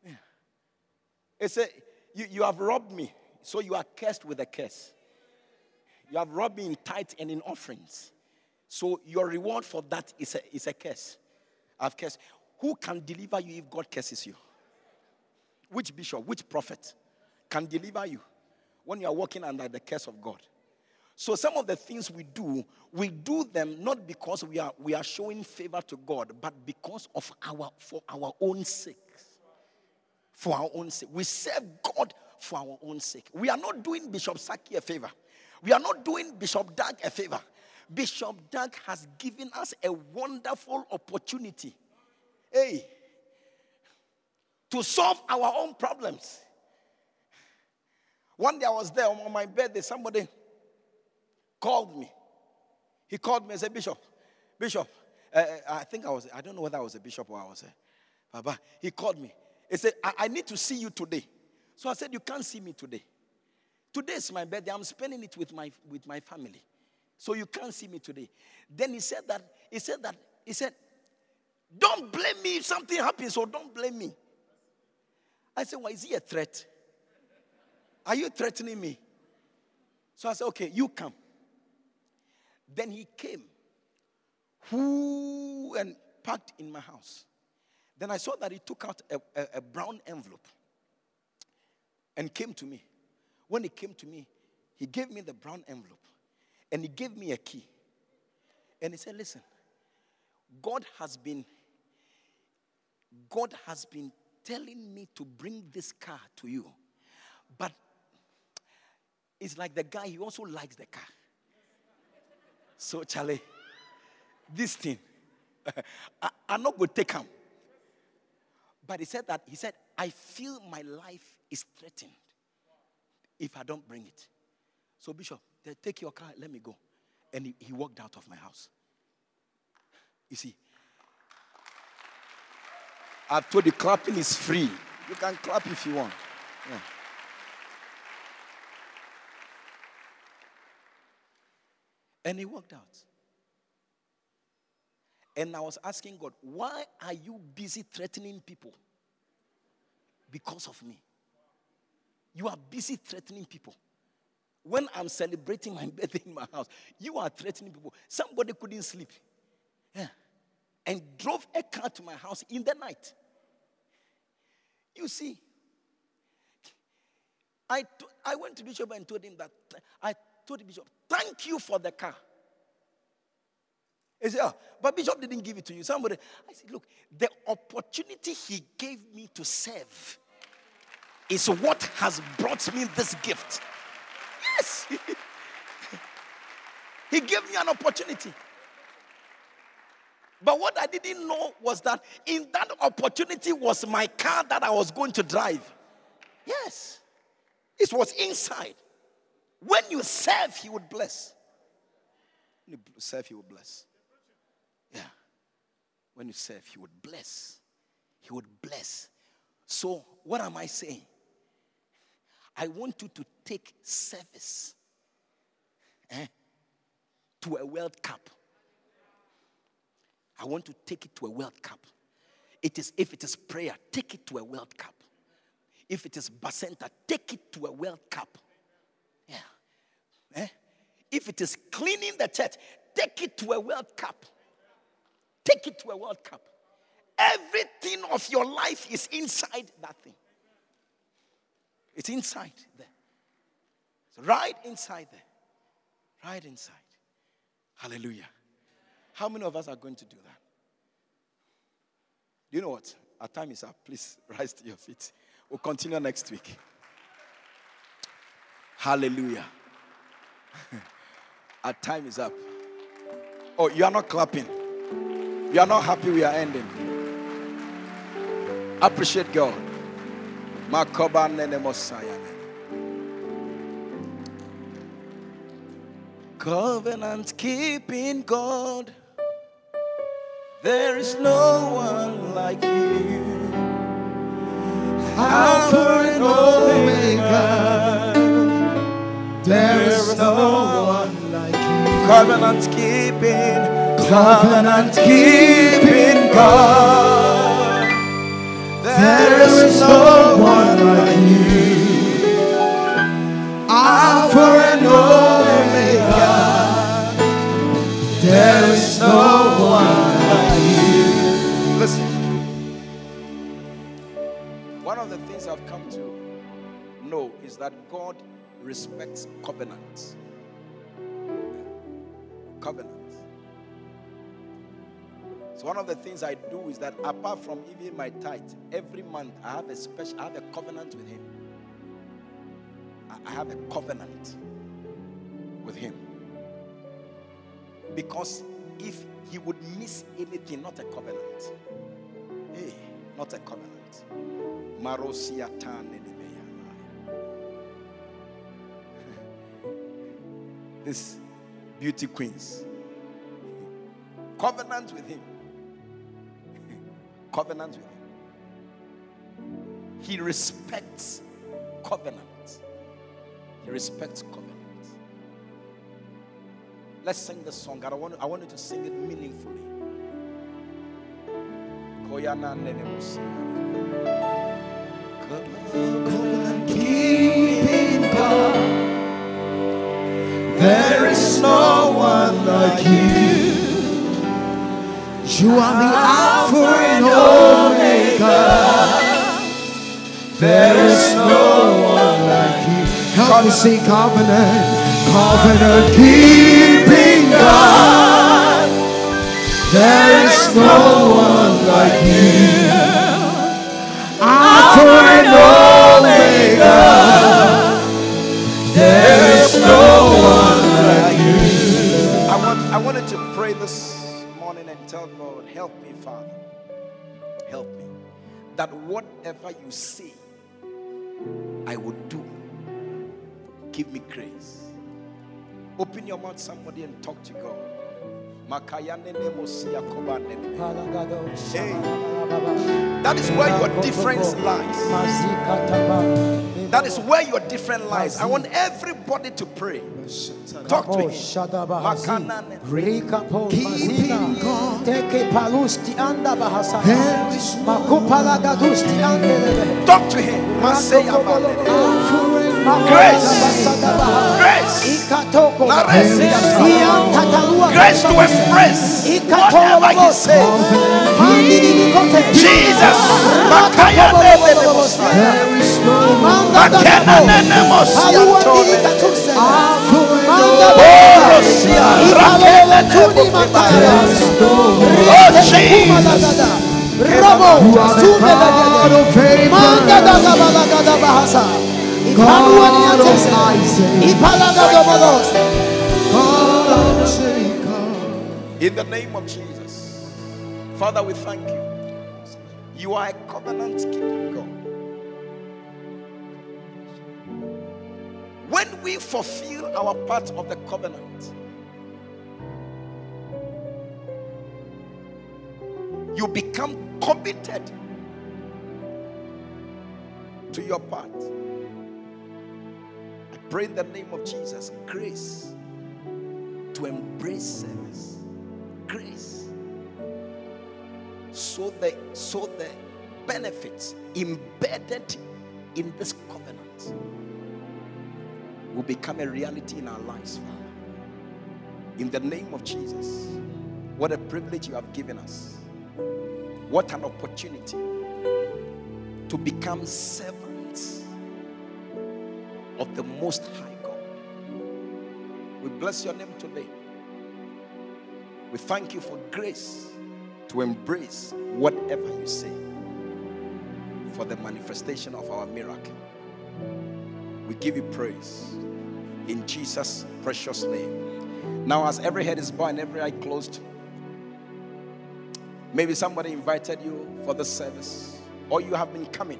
Yeah. It's a, you, you have robbed me, so you are cursed with a curse. You have robbed me in tithe and in offerings. So your reward for that is a, is a curse. I've cursed. Who can deliver you if God curses you? Which bishop, which prophet can deliver you when you are walking under the curse of God? So some of the things we do, we do them not because we are we are showing favor to God, but because of our for our own sake. For our own sake. We serve God for our own sake. We are not doing Bishop Saki a favor. We are not doing Bishop Dag a favor. Bishop Dag has given us a wonderful opportunity. Hey, to solve our own problems. One day I was there on my birthday, somebody called me. He called me and said, Bishop, Bishop, uh, I think I was, I don't know whether I was a bishop or I was a Baba. He called me. He said, I, I need to see you today. So I said, You can't see me today. Today is my birthday. I'm spending it with my with my family. So you can't see me today. Then he said that, he said that, he said, Don't blame me if something happens, or don't blame me. I said, Why is he a threat? Are you threatening me? So I said, Okay, you come. Then he came, who and parked in my house. Then I saw that he took out a, a, a brown envelope and came to me. When he came to me, he gave me the brown envelope and he gave me a key. And he said, Listen, God has been God has been telling me to bring this car to you. But it's like the guy, he also likes the car. So, Charlie, this thing, I, am not going to take him. But he said that, he said, I feel my life is threatened if I don't bring it. So, Bishop, take your car, let me go. And he, he walked out of my house. You see, I've told you clapping is free. You can clap if you want. Yeah. And he walked out. And I was asking God, why are you busy threatening people? Because of me. You are busy threatening people. When I'm celebrating my birthday in my house, you are threatening people. Somebody couldn't sleep. Yeah. And drove a car to my house in the night. You see, I, t- I went to Bishop and told him that I told the bishop, thank you for the car. He said, oh, but Bishop didn't give it to you. Somebody, I said, look, the opportunity he gave me to serve is what has brought me this gift. Yes. he gave me an opportunity. But what I didn't know was that in that opportunity was my car that I was going to drive. Yes. It was inside. When you serve, He would bless. When you serve, He would bless. Yeah. When you serve, He would bless. He would bless. So, what am I saying? I want you to take service eh, to a World Cup. I want to take it to a World Cup. It is if it is prayer, take it to a World Cup. If it is Bacenta, take it to a World Cup. If it is cleaning the church, take it to a World Cup. Take it to a World Cup. Everything of your life is inside that thing. It's inside there. It's right inside there. Right inside. Hallelujah. How many of us are going to do that? Do you know what? Our time is up. Please rise to your feet. We'll continue next week. Hallelujah. Our time is up. Oh, you are not clapping. You are not happy we are ending. Appreciate God. Makoba nene. Covenant keeping God. There is no one like you. Alpha and Omega. There is no one. Covenant keeping, covenant keeping God. There is no one like you. Alpha and Omega. There is no one like you. Listen. One of the things I've come to know is that God respects covenants. Covenants. So one of the things I do is that apart from even my tithe, every month I have a special I have a covenant with him. I- have a covenant with him. Because if he would miss anything, not a covenant. Hey, not a covenant. This beauty queens. Covenant with him. Covenant with him. He respects covenant. He respects covenant. Let's sing the song. God, I want, I want you to sing it meaningfully. Covenant There is no one like you. You are the Alpha and Omega. There is no one like you. Help me sing covenant. Covenant keeping God. There is no one like you. Alpha help me, Father. Help me. That whatever you say, I would do. Give me grace. Open your mouth, somebody, and talk to God. That is where your difference lies. That is where your difference lies. I want everybody to pray. Talk to him. Makanane. Keeping God. Teke palusti anda bahasa. There is no Makupala gadusti ande. Talk to him. Grace. Grace. Grace. Ikatoko. Naresi. Ian tatalua. Grace to embrace Ikatolo whatever he says. Jesus. Makaya nene nemo siya. There is no one. Makena nene mo siya Alua tone. dili katukse. Alpha and Manda Oh, Rosia. Rakele Tuni nemo mataya. Jesus. Robo. You are the Sume God legede. of Abraham. Manda daga balagada bahasa. Ipanua ni God of atese. Isaac. Ipalagado balos. God of Jacob. In the name of Jesus. Father, we thank you. You are a covenant keeping God. When we fulfill our part of the covenant, you become committed to your part. Pray in the name of Jesus grace to embrace service. Grace. So the so the benefits embedded in this covenant will become a reality in our lives, Father. In the name of Jesus. What a privilege you have given us. What an opportunity to become servants of the Most High God. We bless your name today. We thank you for grace to embrace whatever you say for the manifestation of our miracle. We give you praise In Jesus' precious name. Now, as every head is bowed and every eye closed, maybe somebody invited you for the service, or you have been coming.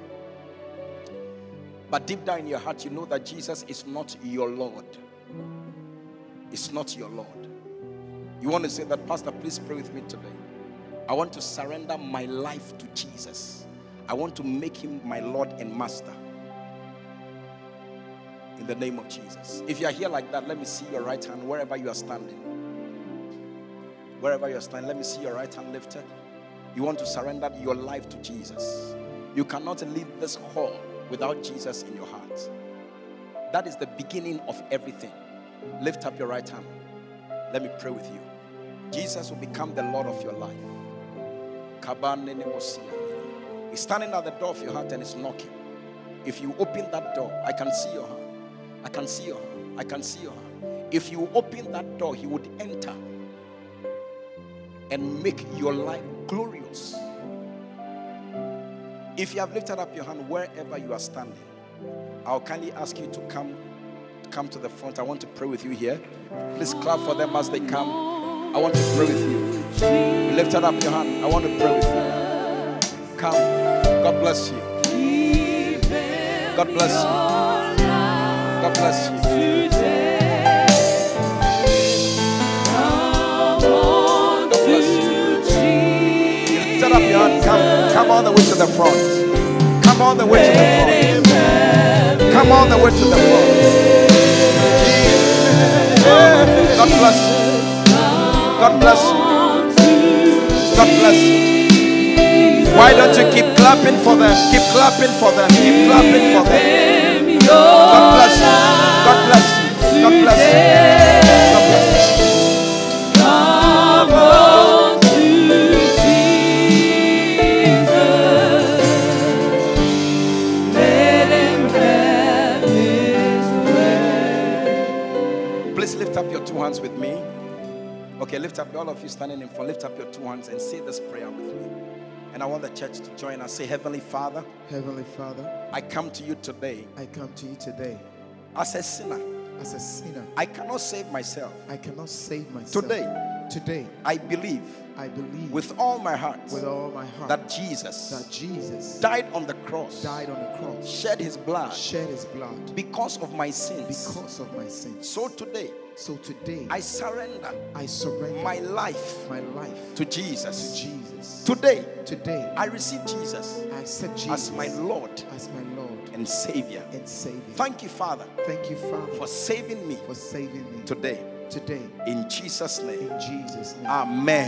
But deep down in your heart, you know that Jesus is not your Lord. It's not your Lord. You want to say that, Pastor, please pray with me today. I want to surrender my life to Jesus. I want to make him my Lord and Master. In the name of Jesus. If you are here like that, let me see your right hand wherever you are standing. Wherever you are standing, let me see your right hand lifted. You want to surrender your life to Jesus. You cannot leave this hall without Jesus in your heart. That is the beginning of everything. Lift up your right hand. Let me pray with you. Jesus will become the Lord of your life. He's standing at the door of your heart and is knocking. If you open that door, I can see your heart. I can see your heart. I can see your heart. If you open that door, he would enter and make your life glorious. If you have lifted up your hand wherever you are standing, I'll kindly ask you to come come to the front. I want to pray with you here. Please clap for them as they come. I want to pray with you. You lifted up your hand. I want to pray with you. Come. God bless you. God bless you. God bless you. Come, all the way to the front. Come all the way to the front. Come all the way to the front. God bless you. God bless you. God bless you. Why don't you keep clapping for them? Keep clapping for them. Keep clapping for them. God bless you. God bless you. God bless you. Okay, lift up all of you standing in front. Lift up your two hands and say this prayer with me. And I want the church to join us. Say, Heavenly Father, Heavenly Father, I come to you today I come to you today as a sinner. as a sinner. I cannot save myself. I cannot save myself. Today, Today, I believe I believe with all my heart with all my heart that Jesus that Jesus died on the cross, died on the cross, shed his blood shed his blood because of my sins. because of my sins. So today, So today, I surrender I surrender my life my life to to Jesus. Jesus. Today, Today, I receive Jesus I accept Jesus as my Lord as my Lord and Savior. and Savior. Thank you, Father, Thank you, Father, for saving me for saving me today. today. In Jesus' name. In Jesus' name. Amen.